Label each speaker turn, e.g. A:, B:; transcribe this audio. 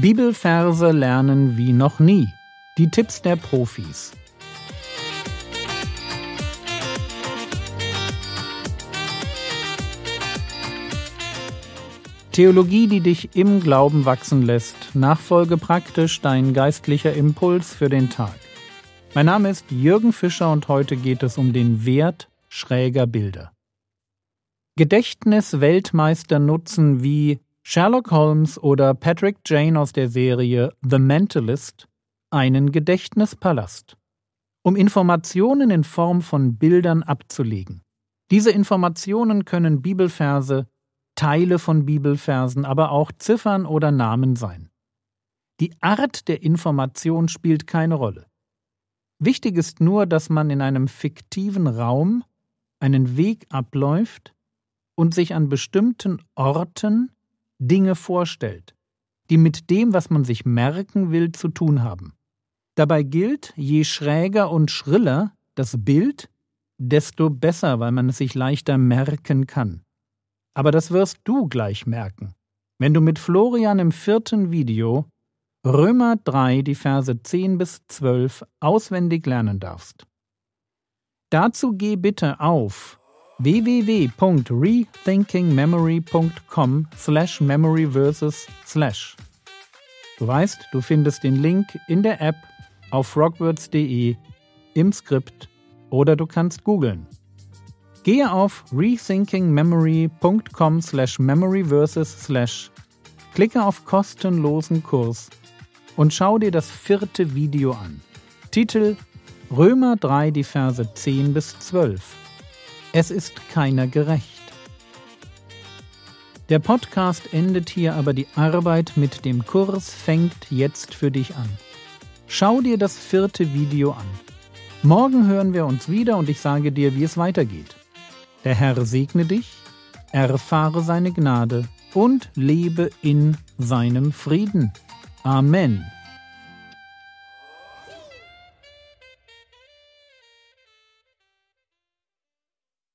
A: Bibelverse lernen wie noch nie. Die Tipps der Profis. Theologie, die dich im Glauben wachsen lässt. Nachfolge praktisch dein geistlicher Impuls für den Tag. Mein Name ist Jürgen Fischer und heute geht es um den Wert schräger Bilder. Gedächtnisweltmeister nutzen wie Sherlock Holmes oder Patrick Jane aus der Serie The Mentalist einen Gedächtnispalast, um Informationen in Form von Bildern abzulegen. Diese Informationen können Bibelverse, Teile von Bibelversen, aber auch Ziffern oder Namen sein. Die Art der Information spielt keine Rolle. Wichtig ist nur, dass man in einem fiktiven Raum einen Weg abläuft und sich an bestimmten Orten Dinge vorstellt, die mit dem, was man sich merken will, zu tun haben. Dabei gilt, je schräger und schriller das Bild, desto besser, weil man es sich leichter merken kann. Aber das wirst du gleich merken, wenn du mit Florian im vierten Video Römer 3, die Verse 10 bis 12 auswendig lernen darfst. Dazu geh bitte auf www.rethinkingmemory.com slash memoryverses slash. Du weißt, du findest den Link in der App auf rockwords.de im Skript oder du kannst googeln. Gehe auf rethinkingmemory.com slash memoryverses slash, klicke auf kostenlosen Kurs und schau dir das vierte Video an. Titel Römer 3, die Verse 10 bis 12. Es ist keiner gerecht. Der Podcast endet hier, aber die Arbeit mit dem Kurs fängt jetzt für dich an. Schau dir das vierte Video an. Morgen hören wir uns wieder und ich sage dir, wie es weitergeht. Der Herr segne dich, erfahre seine Gnade und lebe in seinem Frieden. Amen.